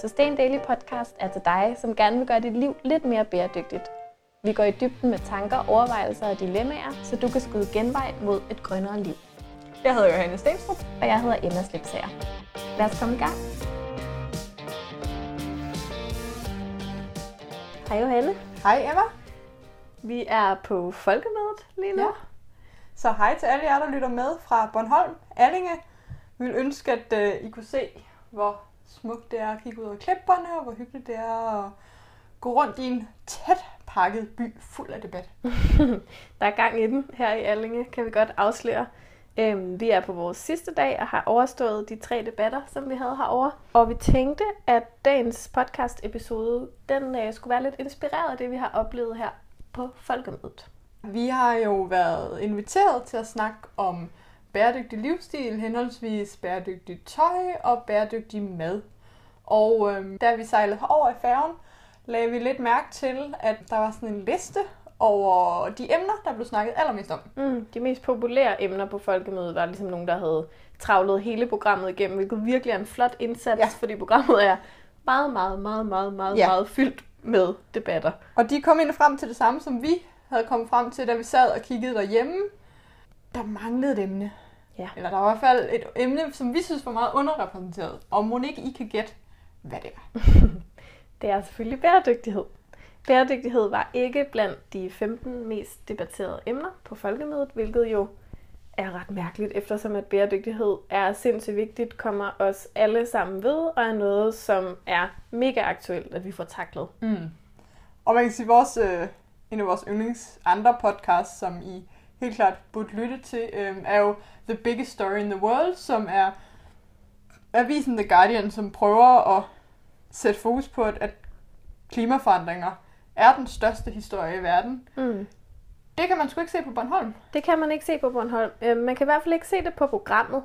Sustain Daily Podcast er til dig, som gerne vil gøre dit liv lidt mere bæredygtigt. Vi går i dybden med tanker, overvejelser og dilemmaer, så du kan skyde genvej mod et grønnere liv. Jeg hedder Johanne Stenstrup. Og jeg hedder Emma Slipsager. Lad os komme i gang. Hej Johanne. Hej Emma. Vi er på folkemødet lige nu. Ja. Så hej til alle jer, der lytter med fra Bornholm, Allinge. Vi vil ønske, at uh, I kunne se, hvor smukt det er at kigge ud over klipperne, og hvor hyggeligt det er at gå rundt i en tæt pakket by fuld af debat. der er gang i den her i Allinge, kan vi godt afsløre. Øhm, vi er på vores sidste dag og har overstået de tre debatter, som vi havde herovre. Og vi tænkte, at dagens podcast episode, den øh, skulle være lidt inspireret af det, vi har oplevet her på Folkemødet. Vi har jo været inviteret til at snakke om bæredygtig livsstil, henholdsvis bæredygtig tøj og bæredygtig mad. Og øhm, da vi sejlede over i færgen, lagde vi lidt mærke til, at der var sådan en liste over de emner, der blev snakket allermest om. Mm, de mest populære emner på folkemødet var ligesom nogen, der havde travlet hele programmet igennem, hvilket virkelig er en flot indsats, ja. fordi programmet er meget, meget, meget, meget, meget, ja. meget fyldt med debatter. Og de kom ind frem til det samme, som vi havde kommet frem til, da vi sad og kiggede derhjemme. Der manglede et emne. Ja. Eller der var i hvert fald et emne, som vi synes var meget underrepræsenteret. Og må ikke I kan gætte, hvad det er. det er selvfølgelig bæredygtighed. Bæredygtighed var ikke blandt de 15 mest debatterede emner på folkemødet, hvilket jo er ret mærkeligt, eftersom at bæredygtighed er sindssygt vigtigt, kommer os alle sammen ved, og er noget, som er mega aktuelt, at vi får taklet. Mm. Og man kan sige, vores, øh, en af vores yndlings andre podcasts, som I helt klart burde lytte til, øh, er jo The Biggest Story in the World, som er avisen The Guardian, som prøver at sætte fokus på, at, at klimaforandringer er den største historie i verden. Mm. Det kan man sgu ikke se på Bornholm. Det kan man ikke se på Bornholm. Øh, man kan i hvert fald ikke se det på programmet.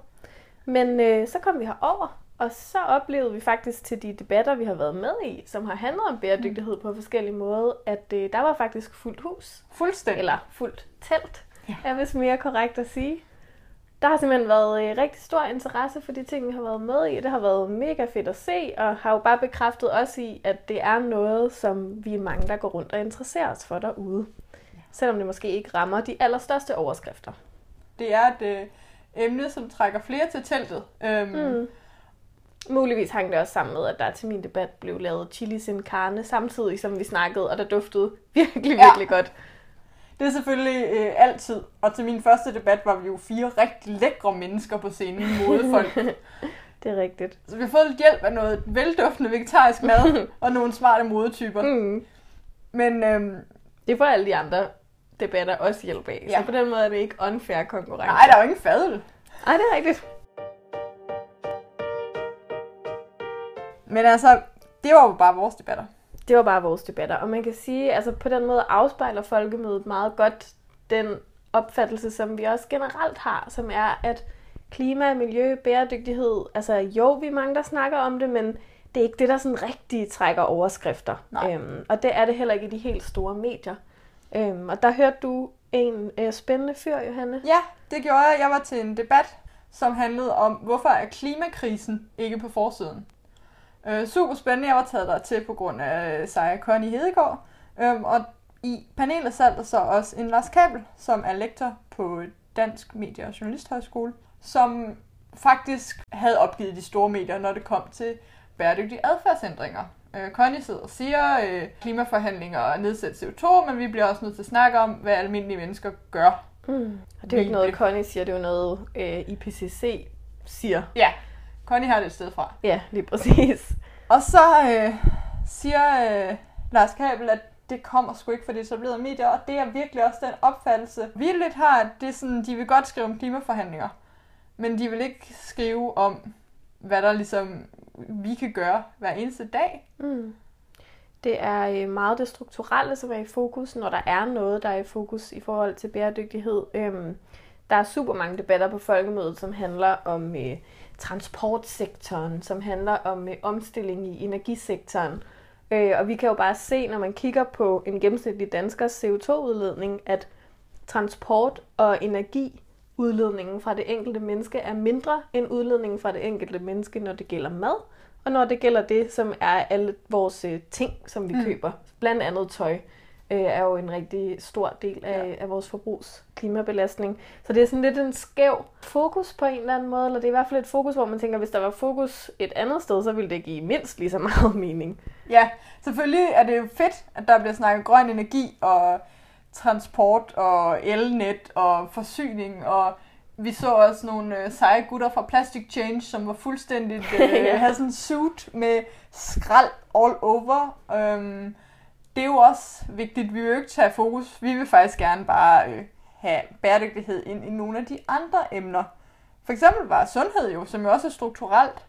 Men øh, så kom vi herover, og så oplevede vi faktisk til de debatter, vi har været med i, som har handlet om bæredygtighed mm. på forskellige måder, at øh, der var faktisk fuldt hus. Fuldstændig. Eller fuldt telt, ja. er vist mere korrekt at sige. Der har simpelthen været øh, rigtig stor interesse for de ting, vi har været med i. Det har været mega fedt at se, og har jo bare bekræftet os i, at det er noget, som vi er mange, der går rundt og interesserer os for derude. Ja. Selvom det måske ikke rammer de allerstørste overskrifter. Det er et øh, emne, som trækker flere til teltet. Øhm, mm. Muligvis hang det også sammen med, at der til min debat blev lavet chili sin carne, samtidig som vi snakkede, og der duftede virkelig, virkelig ja. godt. Det er selvfølgelig øh, altid. Og til min første debat var vi jo fire rigtig lækre mennesker på scenen, modefolk. det er rigtigt. Så vi har fået lidt hjælp af noget velduftende vegetarisk mad og nogle smarte modetyper. Mm. Men øhm, det får alle de andre debatter også hjælp af. Ja. Så på den måde er det ikke unfair konkurrence. Nej, der er jo ingen fadel. Nej, det er rigtigt. Men altså, det var jo bare vores debatter. Det var bare vores debatter. Og man kan sige, altså på den måde afspejler folkemødet meget godt den opfattelse, som vi også generelt har, som er, at klima, miljø, bæredygtighed, altså jo, vi er mange, der snakker om det, men det er ikke det, der sådan rigtig trækker overskrifter. Øhm, og det er det heller ikke i de helt store medier. Øhm, og der hørte du en øh, spændende fyr, Johanne. Ja, det gjorde jeg. Jeg var til en debat, som handlede om, hvorfor er klimakrisen ikke på forsiden? Øh, super spændende. Jeg var taget der til på grund af øh, Seja Connie Hedegaard. Øh, og i panelet sad der så også en Lars Kabel, som er lektor på Dansk Medie- og Journalisthøjskole, som faktisk havde opgivet de store medier, når det kom til bæredygtige adfærdsændringer. Øh, Connie sidder og siger, øh, klimaforhandlinger og nedsæt CO2, men vi bliver også nødt til at snakke om, hvad almindelige mennesker gør. Mm. Og det er jo ikke noget, Connie siger, det er jo noget, øh, IPCC siger. Ja, Connie har det et sted fra. Ja, lige præcis. Og så øh, siger øh, Lars Kabel, at det kommer sgu ikke for det etablerede medier, og det er virkelig også den opfattelse, vi lidt har, at det er sådan, de vil godt skrive om klimaforhandlinger, men de vil ikke skrive om, hvad der ligesom vi kan gøre hver eneste dag. Mm. Det er øh, meget det strukturelle, som er i fokus, når der er noget, der er i fokus i forhold til bæredygtighed. Øhm, der er super mange debatter på folkemødet, som handler om øh, transportsektoren, som handler om øh, omstilling i energisektoren. Øh, og vi kan jo bare se, når man kigger på en gennemsnitlig danskers CO2-udledning, at transport og energiudledningen fra det enkelte menneske er mindre end udledningen fra det enkelte menneske, når det gælder mad, og når det gælder det, som er alle vores øh, ting, som vi mm. køber, blandt andet tøj, øh, er jo en rigtig stor del af, Ja. af vores forbrugs klimabelastning. Så det er sådan lidt en skæv fokus på en eller anden måde, eller det er i hvert fald et fokus, hvor man tænker, hvis der var fokus et andet sted, så ville det give mindst lige så meget mening. Ja, selvfølgelig er det jo fedt, at der bliver snakket grøn energi og transport og elnet og forsyning og vi så også nogle øh, seje gutter fra Plastic Change, som var fuldstændig øh, Ja. havde sådan en suit med skrald all over. Øhm, det er jo også vigtigt. Vi vil jo ikke tage fokus. Vi vil faktisk gerne bare øh, have bæredygtighed ind i nogle af de andre emner. For eksempel var sundhed jo, som jo også er strukturelt.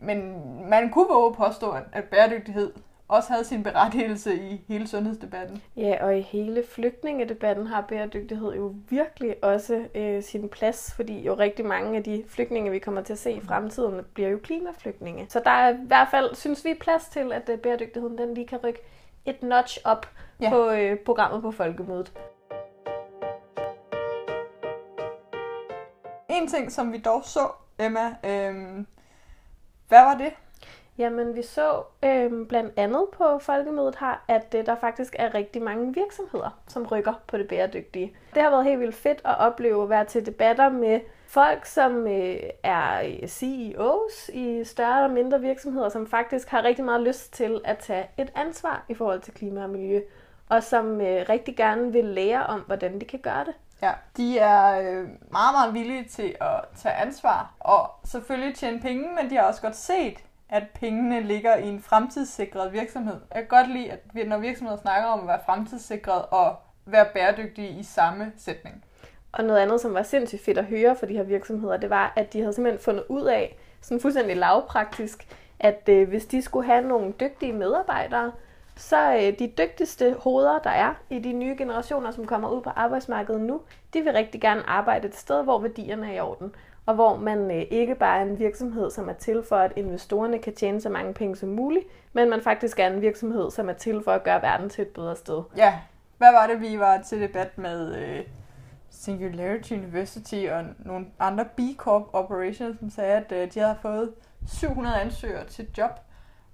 Men man kunne våge at påstå, at, at bæredygtighed også havde sin berettigelse i hele sundhedsdebatten. Ja, og i hele flygtningedebatten har bæredygtighed jo virkelig også øh, sin plads, fordi jo rigtig mange af de flygtninge, vi kommer til at se i fremtiden, bliver jo klimaflygtninge. Så der er i hvert fald, synes vi, plads til, at øh, bæredygtigheden den lige kan rykke et notch op Ja. på øh, programmet på Folkemødet. En ting, som vi dog så, Emma, øhm, hvad var det? Jamen, vi så øh, blandt andet på Folkemødet her, at øh, der faktisk er rigtig mange virksomheder, som rykker på det bæredygtige. Det har været helt vildt fedt at opleve at være til debatter med folk, som øh, er CEOs i større og mindre virksomheder, som faktisk har rigtig meget lyst til at tage et ansvar i forhold til klima og miljø, og som øh, rigtig gerne vil lære om, hvordan de kan gøre det. Ja, de er øh, meget, meget villige til at tage ansvar og selvfølgelig tjene penge, men de har også godt set, at pengene ligger i en fremtidssikret virksomhed. Jeg kan godt lide, at når virksomheder snakker om at være fremtidssikret og være bæredygtige i samme sætning. Og noget andet, som var sindssygt fedt at høre fra de her virksomheder, det var, at de havde simpelthen fundet ud af, sådan fuldstændig lavpraktisk, at øh, hvis de skulle have nogle dygtige medarbejdere, så øh, de dygtigste hoveder, der er i de nye generationer, som kommer ud på arbejdsmarkedet nu, de vil rigtig gerne arbejde et sted, hvor værdierne er i orden. Og hvor man øh, ikke bare er en virksomhed, som er til for, at investorerne kan tjene så mange penge som muligt, men man faktisk er en virksomhed, som er til for at gøre verden til et bedre sted. Ja, hvad var det, vi var til debat med øh, Singularity University og nogle andre B Corp operations, som sagde, at øh, de havde fået 700 ansøgere til job,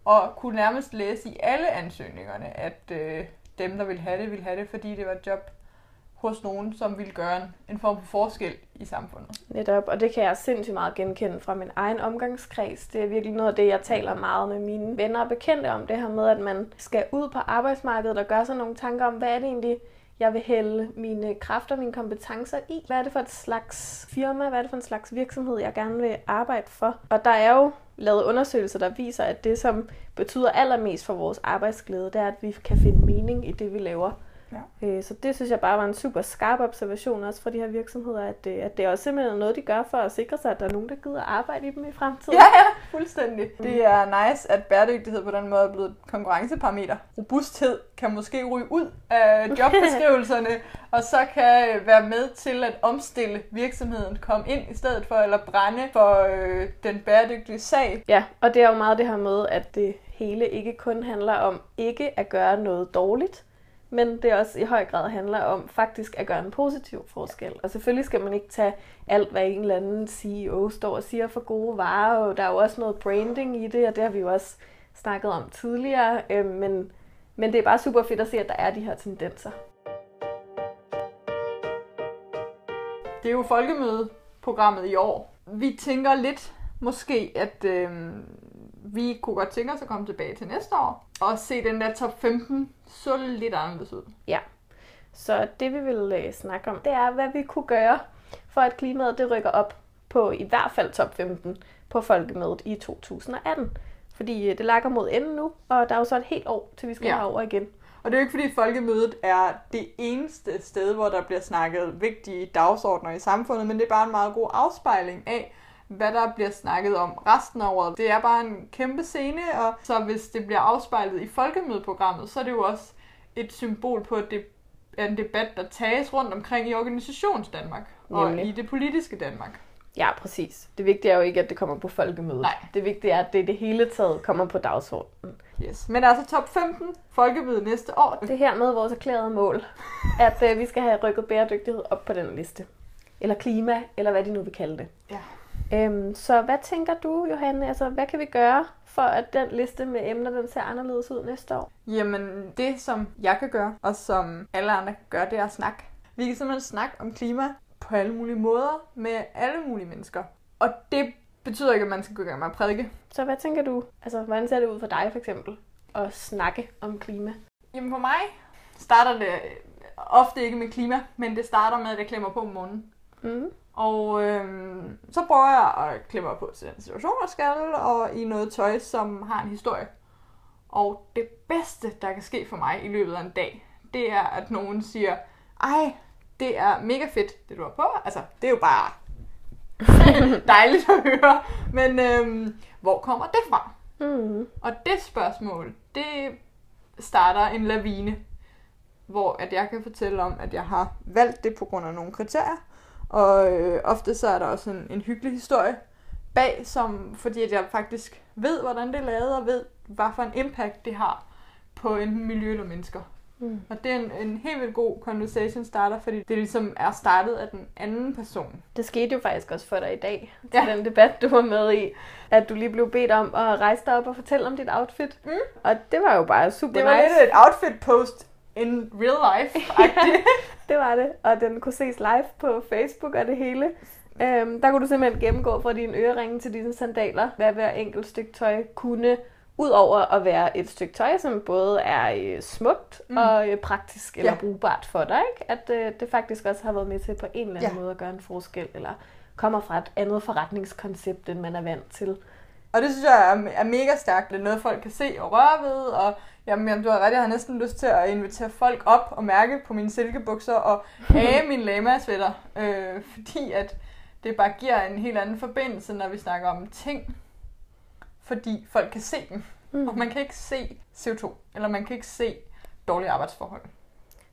og kunne nærmest læse i alle ansøgningerne, at øh, dem, der ville have det, ville have det, fordi det var et job hos nogen, som ville gøre en, en form for forskel i samfundet. Netop, og det kan jeg sindssygt meget genkende fra min egen omgangskreds. Det er virkelig noget af det, jeg taler meget med mine venner og bekendte om, det her med, at man skal ud på arbejdsmarkedet og gøre sig nogle tanker om, hvad er det egentlig, jeg vil hælde mine kræfter, mine kompetencer i? Hvad er det for et slags firma? Hvad er det for en slags virksomhed, jeg gerne vil arbejde for? Og der er jo lavet undersøgelser, der viser, at det, som betyder allermest for vores arbejdsglæde, det er, at vi kan finde mening i det, vi laver. Ja. Øh, Så det synes jeg bare var en super skarp observation også fra de her virksomheder, at, øh, at det også simpelthen er noget, de gør for at sikre sig, at der er nogen, der gider arbejde i dem i fremtiden. Ja, ja, fuldstændig. Det er nice, at bæredygtighed på den måde er blevet et konkurrenceparameter. Robusthed kan måske ryge ud af jobbeskrivelserne, og så kan øh, være med til at omstille virksomheden, komme ind i stedet for, eller brænde for øh, den bæredygtige sag. Ja, og det er jo meget det her med, at det hele ikke kun handler om ikke at gøre noget dårligt, men det også i høj grad handler om faktisk at gøre en positiv forskel. Og selvfølgelig skal man ikke tage alt, hvad en eller anden CEO står og siger for gode varer, og der er jo også noget branding i det, og det har vi jo også snakket om tidligere, øh, men, men det er bare super fedt at se, at der er de her tendenser. Det er jo folkemødeprogrammet i år. Vi tænker lidt måske, at øh, vi kunne godt tænke os at komme tilbage til næste år og se den der top 15 så lidt anderledes ud. Så det vi vil øh, snakke om, det er, hvad vi kunne gøre, for at klimaet det rykker op på i hvert fald top 15 på folkemødet i 2018. Fordi øh, det lakker mod enden nu, og der er jo så et helt år, til vi skal Ja. ja. herover igen. Og det er jo ikke fordi folkemødet er det eneste sted, hvor der bliver snakket vigtige dagsordner i samfundet, men det er bare en meget god afspejling af, hvad der bliver snakket om resten af året. Det er bare en kæmpe scene, og så hvis det bliver afspejlet i folkemødeprogrammet, så er det jo også et symbol på, at det er en debat, der tages rundt omkring i organisations Danmark og Nemlig. i det politiske Danmark. Ja, præcis. Det vigtige er jo ikke, at det kommer på folkemødet. Nej. Det vigtige er, at det det hele taget kommer på dagsordenen. Yes. Men altså top 15 folkemøde næste år. Det er her med vores erklærede mål, at øh, vi skal have rykket bæredygtighed op på den liste. Eller klima, eller hvad de nu vil kalde det. Ja. Øhm, så hvad tænker du, Johanne? Altså, hvad kan vi gøre for, at den liste med emner, den ser anderledes ud næste år? Jamen, det som jeg kan gøre, og som alle andre kan gøre, det er at snakke. Vi kan simpelthen snakke om klima på alle mulige måder med alle mulige mennesker. Og det betyder ikke, at man skal gå i gang med at prædike. Så hvad tænker du? Altså, hvordan ser det ud for dig for eksempel? At snakke om klima? Jamen for mig starter det ofte ikke med klima, men det starter med, at jeg klemmer på om morgenen. Mm. Og øhm, så prøver jeg at klemme mig på til den situation, jeg skal, og i noget tøj, som har en historie. Og det bedste, der kan ske for mig i løbet af en dag, det er, at nogen siger, ej, det er mega fedt, det du har på. Altså, det er jo bare dejligt at høre. Men øhm, hvor kommer det fra? Mm. Og det spørgsmål, det starter en lavine, hvor at jeg kan fortælle om, at jeg har valgt det på grund af nogle kriterier. Og øh, ofte så er der også en, en hyggelig historie bag, som, fordi at jeg faktisk ved, hvordan det er lavet, og ved, hvad for en impact det har på enten miljø eller mennesker. Mm. Og det er en, en helt vildt god conversation starter, fordi det ligesom er startet af den anden person. Det skete jo faktisk også for dig i dag, til Ja. den debat, du var med i, at du lige blev bedt om at rejse dig op og fortælle om dit outfit. Mm. Og det var jo bare super Det var nice. lidt et outfit post in real life. Det var det, og den kunne ses live på Facebook og det hele. Øhm, der kunne du simpelthen gennemgå fra dine øreringe til dine sandaler, hvad hver enkelt stykke tøj kunne, udover at være et stykke tøj, som både er øh, smukt Mm. mm. og øh, praktisk eller Ja. brugbart for dig, ikke? at øh, det faktisk også har været med til på en eller anden Ja. måde at gøre en forskel, eller kommer fra et andet forretningskoncept, end man er vant til. Og det synes jeg er, er mega stærkt. Det er noget, folk kan se og røre ved. Og jamen, jamen, du har ret, jeg har næsten lyst til at invitere folk op og mærke på mine silkebukser og af min lama-sweater. Øh, fordi at det bare giver en helt anden forbindelse, når vi snakker om ting. Fordi folk kan se dem. Mm. Og man kan ikke se CO2, eller man kan ikke se dårlige arbejdsforhold.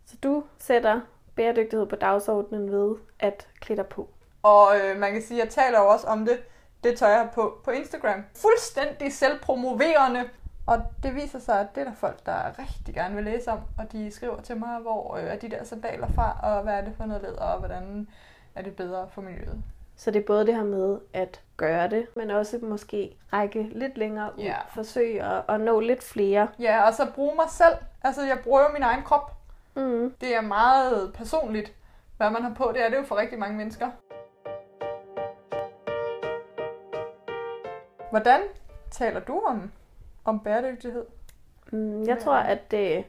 Så du sætter bæredygtighed på dagsordenen ved at klæde dig på. Og øh, man kan sige, at jeg taler jo også om det, det tøj, jeg har på, på Instagram. Fuldstændig selvpromoverende. Og det viser sig, at det er der folk, der rigtig gerne vil læse om. Og de skriver til mig, hvor øh, er de der sandaler fra, og hvad er det for noget led, og hvordan er det bedre for miljøet. Så det er både det her med at gøre det, men også måske række lidt længere ud, Ja. forsøge at, at nå lidt flere. Ja, og så bruge mig selv. Altså, jeg bruger jo min egen krop. Mm. Det er meget personligt, hvad man har på. Det er det jo for rigtig mange mennesker. Hvordan taler du om, om bæredygtighed? Mm, jeg tror, at øh,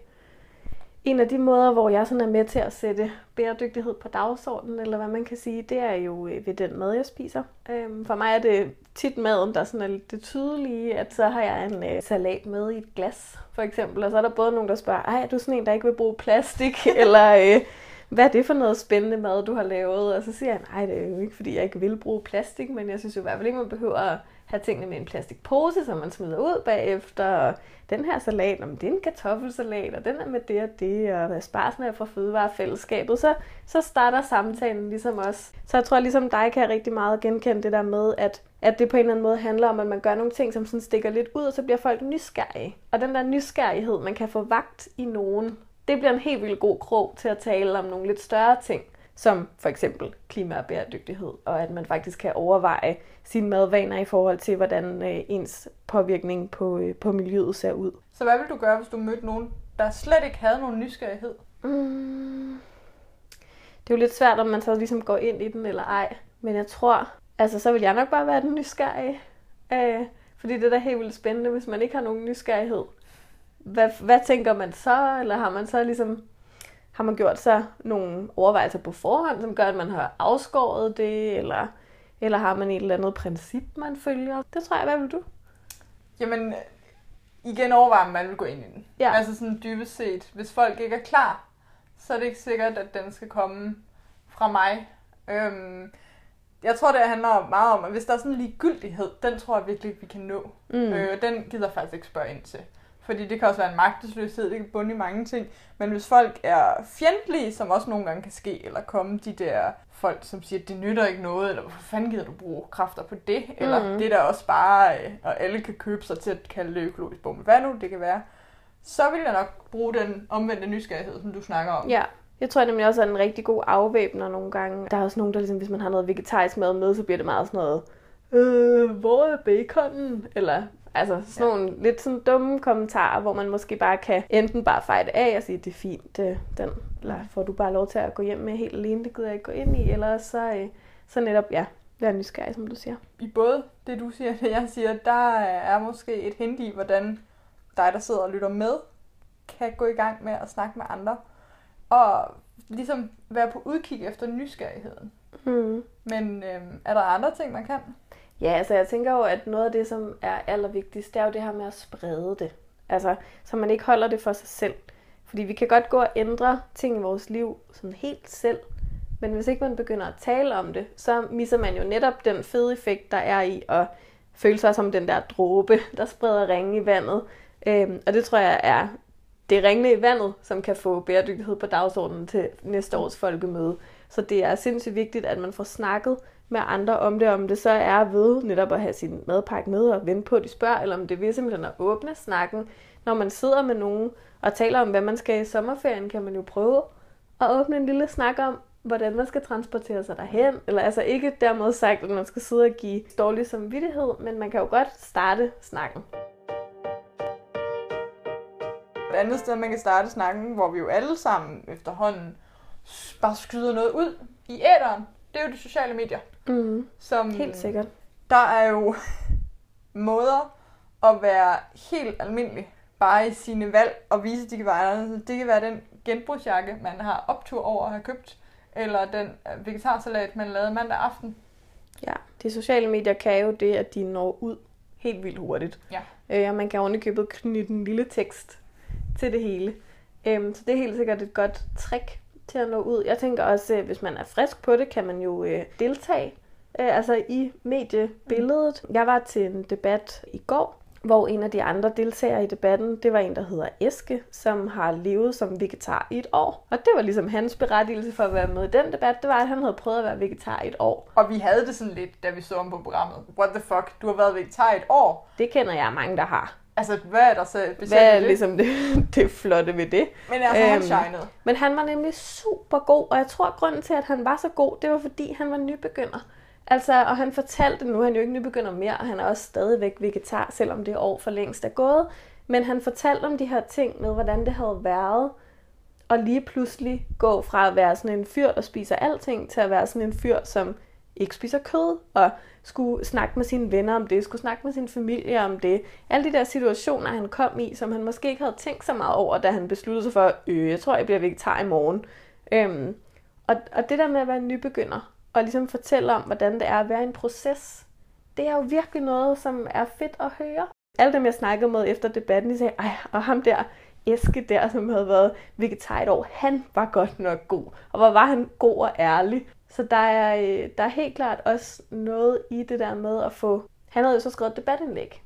en af de måder, hvor jeg sådan er med til at sætte bæredygtighed på dagsordenen, eller hvad man kan sige, det er jo øh, ved den mad, jeg spiser. Øhm, for mig er det tit maden, der sådan er lidt det tydelige, at så har jeg en øh, salat med i et glas, for eksempel. Og så er der både nogen, der spørger, ej, er du sådan en, der ikke vil bruge plastik? eller øh, hvad er det for noget spændende mad, du har lavet? Og så siger jeg, nej, det er jo ikke, fordi jeg ikke vil bruge plastik, men jeg synes jo i hvert fald ikke, man behøver at have tingene med en plastikpose, som man smider ud bagefter. Og den her salat, om det er en kartoffelsalat, og den er med det og det, og asparsen er fra fødevarefællesskabet, så, så starter samtalen ligesom også. Så jeg tror ligesom dig kan jeg rigtig meget genkende det der med, at, at det på en eller anden måde handler om, at man gør nogle ting, som sådan stikker lidt ud, og så bliver folk nysgerrige. Og den der nysgerrighed, man kan få vagt i nogen, det bliver en helt vildt god krog til at tale om nogle lidt større ting, som for eksempel klima og bæredygtighed, og at man faktisk kan overveje sine madvaner i forhold til, hvordan øh, ens påvirkning på, øh, på miljøet ser ud. Så hvad vil du gøre, hvis du mødte nogen, der slet ikke havde nogen nysgerrighed? Mm. Det er jo lidt svært, om man så ligesom går ind i den eller ej. Men jeg tror, altså så vil jeg nok bare være den nysgerrige. Øh, fordi det er da helt vildt spændende, hvis man ikke har nogen nysgerrighed. Hvad, hvad tænker man så? Eller har man så ligesom har man gjort sig nogle overvejelser på forhånd, som gør, at man har afskåret det, eller, eller har man et eller andet princip, man følger? Det tror jeg, hvad vil du? Jamen, igen overvejer man, man vil gå ind i den. Ja. Altså sådan dybest set, hvis folk ikke er klar, så er det ikke sikkert, at den skal komme fra mig. Øhm, jeg tror, det handler meget om, at hvis der er sådan en ligegyldighed, den tror jeg virkelig ikke, vi kan nå. Mm. Øh, den gider jeg faktisk ikke spørge ind til. Fordi det kan også være en magtesløshed, det kan bunde i mange ting. Men hvis folk er fjendtlige, som også nogle gange kan ske, eller komme de der folk, som siger, at det nytter ikke noget, eller hvorfor fanden gider du bruge kræfter på det? Eller Mhm. det er der også bare, øh, og alle kan købe sig til at kalde det økologisk bombe. Hvad nu det kan være? Så vil jeg nok bruge den omvendte nysgerrighed, som du snakker om. Ja, jeg tror nemlig også, at en rigtig god afvæbner nogle gange. Der er også nogen, der ligesom, hvis man har noget vegetarisk mad med, så bliver det meget sådan noget øh, hvor er baconen? Eller altså sådan ja. nogle lidt sådan dumme kommentarer, hvor man måske bare kan enten bare fejde af og sige, det er fint, det, den eller får du bare lov til at gå hjem med helt alene, det gider jeg ikke gå ind i, eller så, øh, så netop, ja, være nysgerrig, som du siger. I både det, du siger og det, jeg siger, der er måske et hint i, hvordan dig, der sidder og lytter med, kan gå i gang med at snakke med andre. Og ligesom være på udkig efter nysgerrigheden. Mm. Men øhm, er der andre ting, man kan? Ja, altså jeg tænker jo, at noget af det, som er allervigtigst, det er jo det her med at sprede det. Altså, så man ikke holder det for sig selv. Fordi vi kan godt gå og ændre ting i vores liv sådan helt selv. Men hvis ikke man begynder at tale om det, så misser man jo netop den fede effekt, der er i at føle sig som den der dråbe, der spreder ringe i vandet. Øhm, og det tror jeg er det ringende i vandet, som kan få bæredygtighed på dagsordenen til næste års folkemøde. Så det er sindssygt vigtigt, at man får snakket med andre om det, om det så er ved netop at have sin madpakke med og vente på, at de spørger, eller om det vil simpelthen at åbne snakken. Når man sidder med nogen og taler om, hvad man skal i sommerferien, kan man jo prøve at åbne en lille snak om, hvordan man skal transportere sig derhen. Eller altså ikke dermed sagt, at man skal sidde og give dårlig samvittighed, men man kan jo godt starte snakken. Et andet sted, man kan starte snakken, hvor vi jo alle sammen efterhånden bare skyder noget ud i æderen, det er jo de sociale medier. Mm. Som, Helt sikkert. Der er jo måder at være helt almindelig bare i sine valg og vise, de kan være anderledes. Det kan være den genbrugsjakke, man har optur over at have købt, eller den øh, vegetarsalat, man lavede mandag aften. Ja, de sociale medier kan jo det, at de når ud helt vildt hurtigt. Ja. Øh, og man kan ovenikøbet knytte en lille tekst til det hele. Øhm, så det er helt sikkert et godt trick til at nå ud. Jeg tænker også, øh, hvis man er frisk på det, kan man jo øh, deltage øh, altså i mediebilledet. Jeg var til en debat i går, hvor en af de andre deltagere i debatten, det var en, der hedder Eske, som har levet som vegetar i et år. Og det var ligesom hans berettigelse for at være med i den debat, det var, at han havde prøvet at være vegetar i et år. Og vi havde det sådan lidt, da vi så om på programmet. What the fuck, du har været vegetar i et år? Det kender jeg mange, der har. Altså, hvad er der så Hvad specielt er ved det? ligesom det, det flotte ved det? Men altså, han Øhm, shinede. Men han var nemlig super god, og jeg tror, at grunden til, at han var så god, det var fordi, han var nybegynder. Altså, og han fortalte, nu er han jo ikke nybegynder mere, og han er også stadigvæk vegetar, selvom det år for længst er gået. Men han fortalte om de her ting med, hvordan det havde været, og lige pludselig gå fra at være sådan en fyr, der spiser alting, til at være sådan en fyr, som ikke spiser kød, og skulle snakke med sine venner om det, skulle snakke med sin familie om det. Alle de der situationer, han kom i, som han måske ikke havde tænkt så meget over, da han besluttede sig for, øh, jeg tror, jeg bliver vegetar i morgen. Øhm, og, og det der med at være nybegynder, og ligesom fortælle om, hvordan det er at være i en proces, det er jo virkelig noget, som er fedt at høre. Alle dem, jeg snakkede med efter debatten, de sagde, ej, og ham der, Eske der, som havde været vegetar et år, han var godt nok god. Og hvor var han god og ærlig. Så der er, øh, der er helt klart også noget i det der med at få... Han havde jo så skrevet et debatindlæg.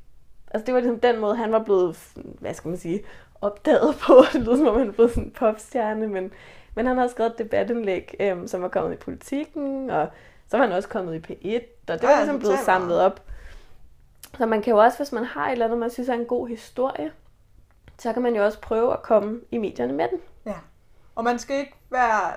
Altså det var ligesom den måde, han var blevet, hvad skal man sige, opdaget på. Det lyder som om, han blevet sådan en popstjerne, men, men han havde skrevet et debatindlæg, øhm, som var kommet i politikken, og så var han også kommet i P1, og det var Ja, ligesom blevet samlet op. Så man kan jo også, hvis man har et eller andet, man synes er en god historie, så kan man jo også prøve at komme i medierne med den. Ja. Og man skal ikke være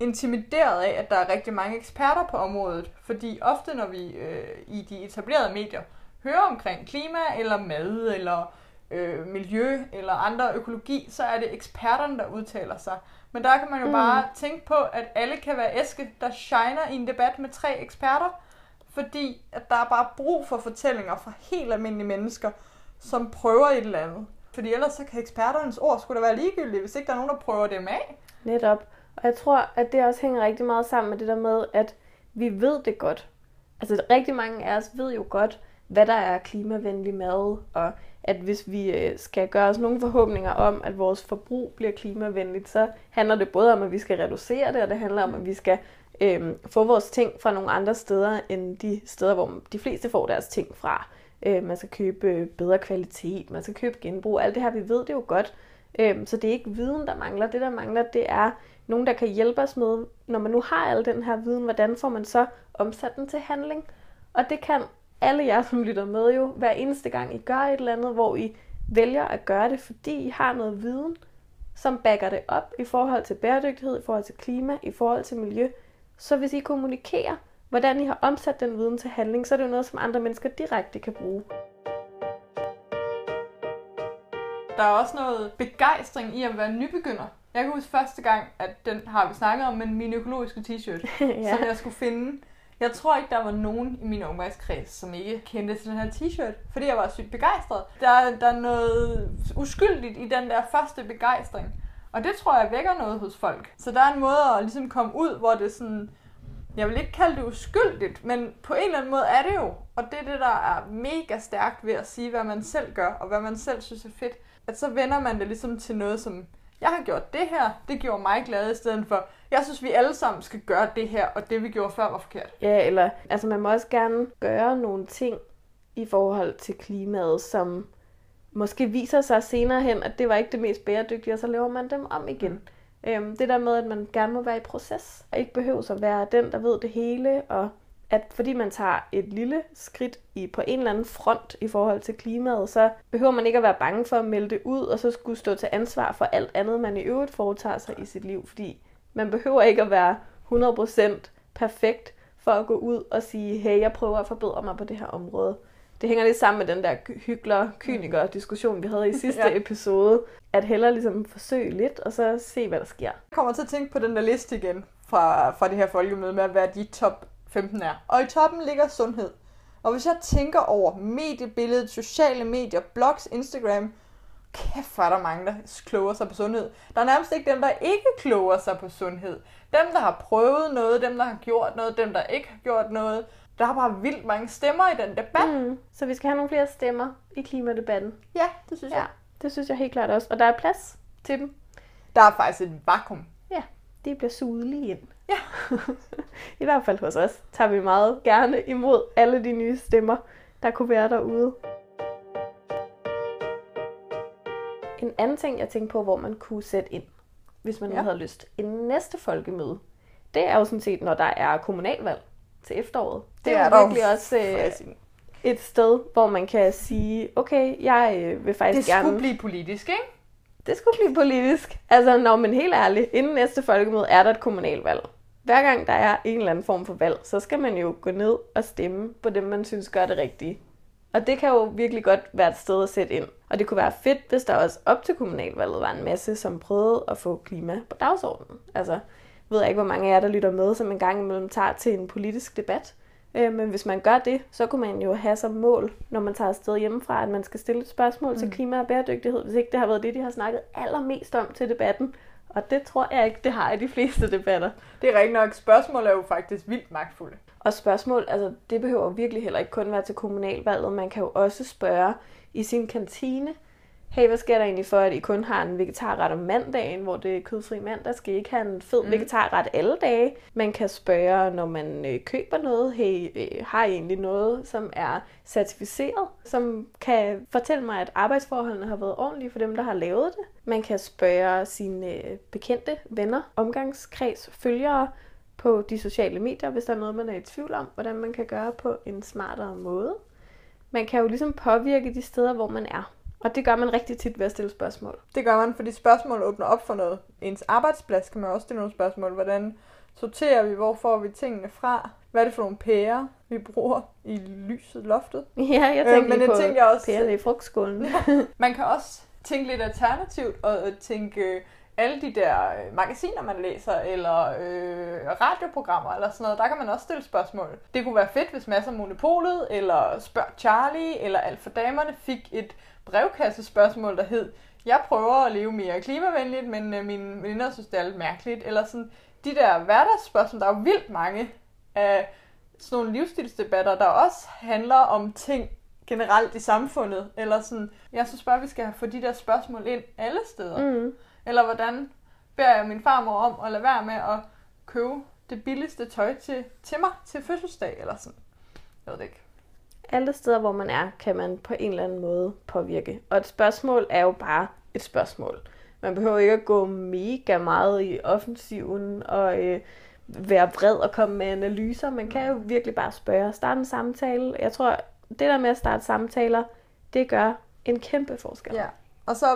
intimideret af, at der er rigtig mange eksperter på området, fordi ofte når vi øh, i de etablerede medier hører omkring klima eller mad eller øh, miljø eller andre økologi, så er det eksperterne, der udtaler sig. Men der kan man jo Mm. bare tænke på, at alle kan være æske, der shiner i en debat med tre eksperter, fordi at der er bare brug for fortællinger fra helt almindelige mennesker, som prøver et eller andet. Fordi ellers så kan eksperternes ord skulle da være ligegyldige, hvis ikke der er nogen, der prøver dem af. Netop. Og jeg tror, at det også hænger rigtig meget sammen med det der med, at vi ved det godt. Altså rigtig mange af os ved jo godt, hvad der er klimavenlig mad, og at hvis vi øh, skal gøre os nogle forhåbninger om, at vores forbrug bliver klimavenligt, så handler det både om, at vi skal reducere det, og det handler om, at vi skal øh, få vores ting fra nogle andre steder, end de steder, hvor de fleste får deres ting fra. Øh, man skal købe øh, bedre kvalitet, man skal købe genbrug, alt det her, vi ved det jo godt. Øh, så det er ikke viden, der mangler. Det, der mangler, det er nogen, der kan hjælpe os med, når man nu har al den her viden, hvordan får man så omsat den til handling? Og det kan alle jer, som lytter med jo, hver eneste gang I gør et eller andet, hvor I vælger at gøre det, fordi I har noget viden, som backer det op i forhold til bæredygtighed, i forhold til klima, i forhold til miljø. Så hvis I kommunikerer hvordan I har omsat den viden til handling, så er det jo noget, som andre mennesker direkte kan bruge. Der er også noget begejstring i at være nybegynder. Jeg kan huske første gang, at den har vi snakket om, men min økologiske t-shirt, ja. som jeg skulle finde. Jeg tror ikke, der var nogen i min omgangskreds, som ikke kendte til den her t-shirt, fordi jeg var sygt begejstret. Der, der er noget uskyldigt i den der første begejstring. Og det tror jeg vækker noget hos folk. Så der er en måde at ligesom komme ud, hvor det sådan... Jeg vil ikke kalde det uskyldigt, men på en eller anden måde er det jo. Og det er det, der er mega stærkt ved at sige, hvad man selv gør, og hvad man selv synes er fedt. At så vender man det ligesom til noget, som jeg har gjort det her, det gjorde mig glad i stedet for, jeg synes, vi alle sammen skal gøre det her, og det vi gjorde før var forkert. Ja, eller altså man må også gerne gøre nogle ting i forhold til klimaet, som måske viser sig senere hen, at det var ikke det mest bæredygtige, og så laver man dem om igen. Øhm, det der med, at man gerne må være i proces, og ikke behøver at være den, der ved det hele, og at fordi man tager et lille skridt i på en eller anden front i forhold til klimaet, så behøver man ikke at være bange for at melde det ud, og så skulle stå til ansvar for alt andet, man i øvrigt foretager sig i sit liv, fordi man behøver ikke at være 100% perfekt for at gå ud og sige, hey, jeg prøver at forbedre mig på det her område. Det hænger lidt sammen med den der hyggler kyniker diskussion vi havde i sidste ja. episode, at hellere ligesom forsøge lidt, og så se, hvad der sker. Jeg kommer til at tænke på den der liste igen fra, fra det her folkemøde med at være de top 15 er. Og i toppen ligger sundhed. Og hvis jeg tænker over mediebilledet, sociale medier, blogs, Instagram, kæft er der mange, der kloger sig på sundhed. Der er nærmest ikke dem, der ikke kloger sig på sundhed. Dem, der har prøvet noget, dem, der har gjort noget, dem, der ikke har gjort noget. Der er bare vildt mange stemmer i den debat. Mm, så vi skal have nogle flere stemmer i klimadebatten. Ja, det synes ja, jeg. det synes jeg helt klart også. Og der er plads til dem. Der er faktisk et vakuum. Ja, de bliver suget lige ind. Ja. I hvert fald hos os tager vi meget gerne imod alle de nye stemmer, der kunne være derude. En anden ting, jeg tænkte på, hvor man kunne sætte ind, hvis man ja. havde lyst. En næste folkemøde, det er jo sådan set, når der er kommunalvalg til efteråret. Det, det er, er virkelig også øh, et sted, hvor man kan sige, okay, jeg øh, vil faktisk gerne... Det skulle blive politisk, ikke? Det skulle blive politisk. Altså, når man helt ærligt, inden næste folkemøde er der et kommunalvalg. Hver gang der er en eller anden form for valg, så skal man jo gå ned og stemme på dem, man synes gør det rigtige. Og det kan jo virkelig godt være et sted at sætte ind. Og det kunne være fedt, hvis der også op til kommunalvalget var en masse, som prøvede at få klima på dagsordenen. Altså, ved jeg ikke, hvor mange af jer, der lytter med, som en gang imellem tager til en politisk debat. Øh, men hvis man gør det, så kunne man jo have som mål, når man tager afsted hjemmefra, at man skal stille et spørgsmål mm. til klima og bæredygtighed, hvis ikke det har været det, de har snakket allermest om til debatten. Og det tror jeg ikke, det har i de fleste debatter. Det er rigtigt nok. Spørgsmål er jo faktisk vildt magtfulde. Og spørgsmål, altså det behøver virkelig heller ikke kun være til kommunalvalget. Man kan jo også spørge i sin kantine, hey, hvad sker der egentlig for, at I kun har en vegetarret om mandagen, hvor det er kødfri mandag? Skal I ikke have en fed mm. vegetarret alle dage? Man kan spørge, når man øh, køber noget, hey, øh, har I egentlig noget, som er certificeret, som kan fortælle mig, at arbejdsforholdene har været ordentlige for dem, der har lavet det? Man kan spørge sine øh, bekendte, venner, omgangskreds, følgere, på de sociale medier, hvis der er noget, man er i tvivl om, hvordan man kan gøre på en smartere måde. Man kan jo ligesom påvirke de steder, hvor man er. Og det gør man rigtig tit ved at stille spørgsmål. Det gør man, fordi spørgsmål åbner op for noget. Ens arbejdsplads kan man også stille nogle spørgsmål. Hvordan sorterer vi? Hvor får vi tingene fra? Hvad er det for nogle pærer, vi bruger i lyset, loftet? Ja, jeg tænker øh, men på tænker også, pærer i frugtskålen. man kan også tænke lidt alternativt og tænke alle de der øh, magasiner, man læser, eller øh, radioprogrammer, eller sådan noget, der kan man også stille spørgsmål. Det kunne være fedt, hvis Masser Monopolet, eller Spørg Charlie, eller Alt for Damerne fik et brevkassespørgsmål, der hed, jeg prøver at leve mere klimavenligt, men øh, mine veninder synes, det er lidt mærkeligt. Eller sådan, de der hverdagsspørgsmål, der er jo vildt mange af sådan nogle livsstilsdebatter, der også handler om ting generelt i samfundet. Eller sådan, jeg synes bare, vi skal få de der spørgsmål ind alle steder. Mm. Eller hvordan beder jeg min farmor om at lade være med at købe det billigste tøj til, til mig til fødselsdag, eller sådan. Jeg ved det ikke alle steder, hvor man er, kan man på en eller anden måde påvirke. Og et spørgsmål er jo bare et spørgsmål. Man behøver ikke at gå mega meget i offensiven og øh, være vred og komme med analyser. Man kan jo virkelig bare spørge og starte en samtale. Jeg tror, det der med at starte samtaler, det gør en kæmpe forskel. Ja, og så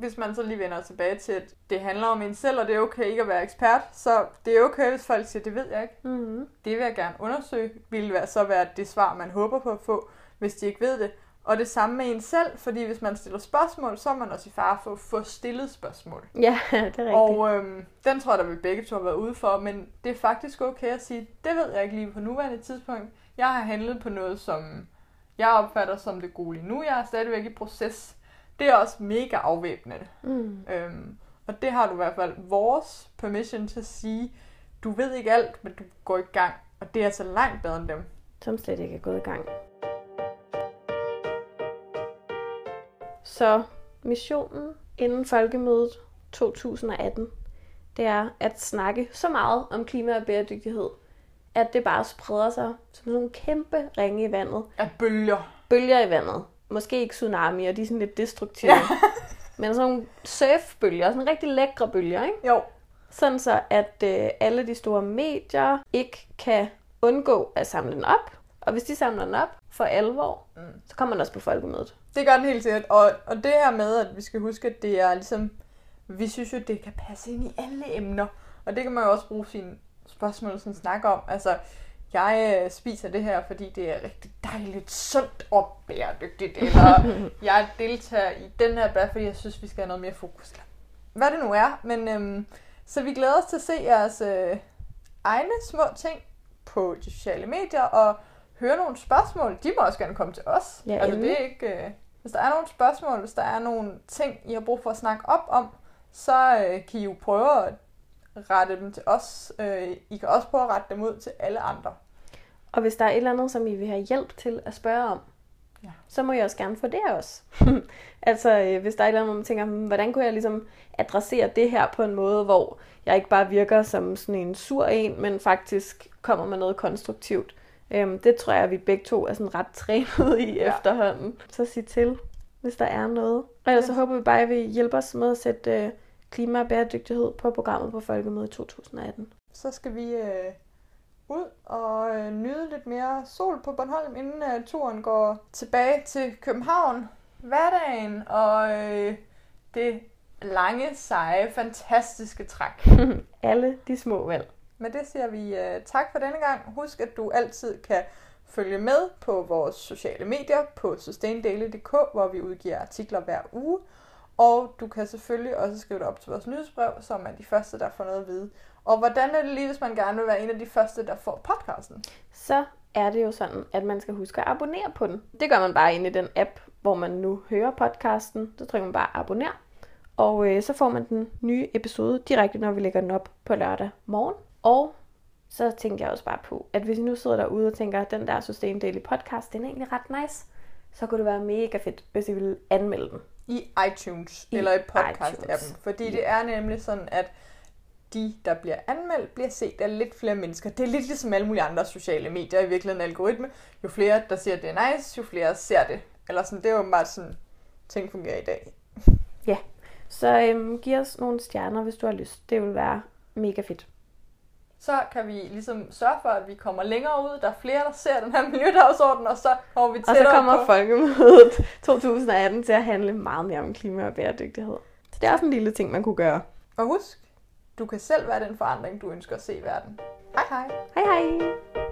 hvis man så lige vender tilbage til, at det handler om en selv, og det er okay ikke at være ekspert, så det er okay, hvis folk siger, det ved jeg ikke. Mm-hmm. Det vil jeg gerne undersøge, vil være, så være det svar, man håber på at få, hvis de ikke ved det. Og det samme med en selv, fordi hvis man stiller spørgsmål, så er man også i fare for at få stillet spørgsmål. Ja, det er rigtigt. Og øhm, den tror jeg, der vi begge to har været ude for, men det er faktisk okay at sige, det ved jeg ikke lige på nuværende tidspunkt. Jeg har handlet på noget, som jeg opfatter som det gode lige nu. Jeg er stadigvæk i proces. Det er også mega afvæbnende. Mm. Øhm, og det har du i hvert fald vores permission til at sige, du ved ikke alt, men du går i gang. Og det er altså langt bedre end dem. Som slet ikke er gået i gang. Så missionen inden folkemødet 2018, det er at snakke så meget om klima og bæredygtighed, at det bare spreder sig som sådan nogle kæmpe ringe i vandet. At bølger. Bølger i vandet. Måske ikke tsunamier, de er sådan lidt destruktive. Ja. Men sådan nogle surfbølger, sådan rigtig lækre bølger, ikke? Jo. Sådan så, at øh, alle de store medier ikke kan undgå at samle den op. Og hvis de samler den op for alvor, Mm. så kommer den også på folkemødet. Det gør den helt sikkert. Og, og det her med, at vi skal huske, at det er ligesom, vi synes jo, det kan passe ind i alle emner. Og det kan man jo også bruge sine spørgsmål sådan snakke om. Altså, jeg øh, spiser det her, fordi det er rigtig dejligt, sundt og bæredygtigt. Eller jeg deltager i den her debat, fordi jeg synes, vi skal have noget mere fokus. Hvad det nu er. Men øhm, så vi glæder os til at se jeres øh, egne små ting på de sociale medier, og høre nogle spørgsmål. De må også gerne komme til os. Ja, altså, det er ikke... Øh, hvis der er nogle spørgsmål, hvis der er nogle ting, I har brug for at snakke op om, så øh, kan I jo prøve at rette dem til os. Øh, I kan også prøve at rette dem ud til alle andre. Og hvis der er et eller andet, som I vil have hjælp til at spørge om, Ja. så må I også gerne få det også. altså, øh, hvis der er et eller andet, hvor man tænker, "Hmm, hvordan kunne jeg ligesom adressere det her på en måde, hvor jeg ikke bare virker som sådan en sur en, men faktisk kommer med noget konstruktivt. Øhm, det tror jeg, at vi begge to er sådan ret trænet i Ja. efterhånden. Så sig til, hvis der er noget. Og ellers så Ja. håber vi bare, at I vil hjælpe os med at sætte øh, klima og bæredygtighed på programmet på Folkemødet 2018. Så skal vi øh, ud og øh, nyde lidt mere sol på Bornholm, inden øh, turen går tilbage til København. Hverdagen og øh, det lange, seje, fantastiske træk. Alle de små valg. Med det siger vi uh, tak for denne gang. Husk, at du altid kan følge med på vores sociale medier på sustaindaily.dk, hvor vi udgiver artikler hver uge. Og du kan selvfølgelig også skrive dig op til vores nyhedsbrev, som er de første, der får noget at vide. Og hvordan er det lige, hvis man gerne vil være en af de første, der får podcasten? så er det jo sådan, at man skal huske at abonnere på den. Det gør man bare inde i den app, hvor man nu hører podcasten. Så trykker man bare abonner. Og øh, så får man den nye episode direkte, når vi lægger den op på lørdag morgen. Og så tænker jeg også bare på, at hvis I nu sidder derude og tænker, at den der Sustain Daily podcast, den er egentlig ret nice, så kunne det være mega fedt, hvis I ville anmelde den. I iTunes I eller i podcast-appen. Fordi det er nemlig sådan, at de, der bliver anmeldt, bliver set af lidt flere mennesker. Det er lidt ligesom alle mulige andre sociale medier, i virkeligheden algoritme. Jo flere, der siger, at det er nice, jo flere ser det. Eller sådan, det er jo bare sådan, ting fungerer i dag. Så øhm, giv os nogle stjerner, hvis du har lyst. Det vil være mega fedt. Så kan vi ligesom sørge for, at vi kommer længere ud. Der er flere, der ser den her miljødagsorden, og så kommer vi Og tættere så kommer på. Folkemødet 2018 til at handle meget mere om klima og bæredygtighed. Så det er også en lille ting, man kunne gøre. Og husk, du kan selv være den forandring, du ønsker at se i verden. Hej hej! Hej hej!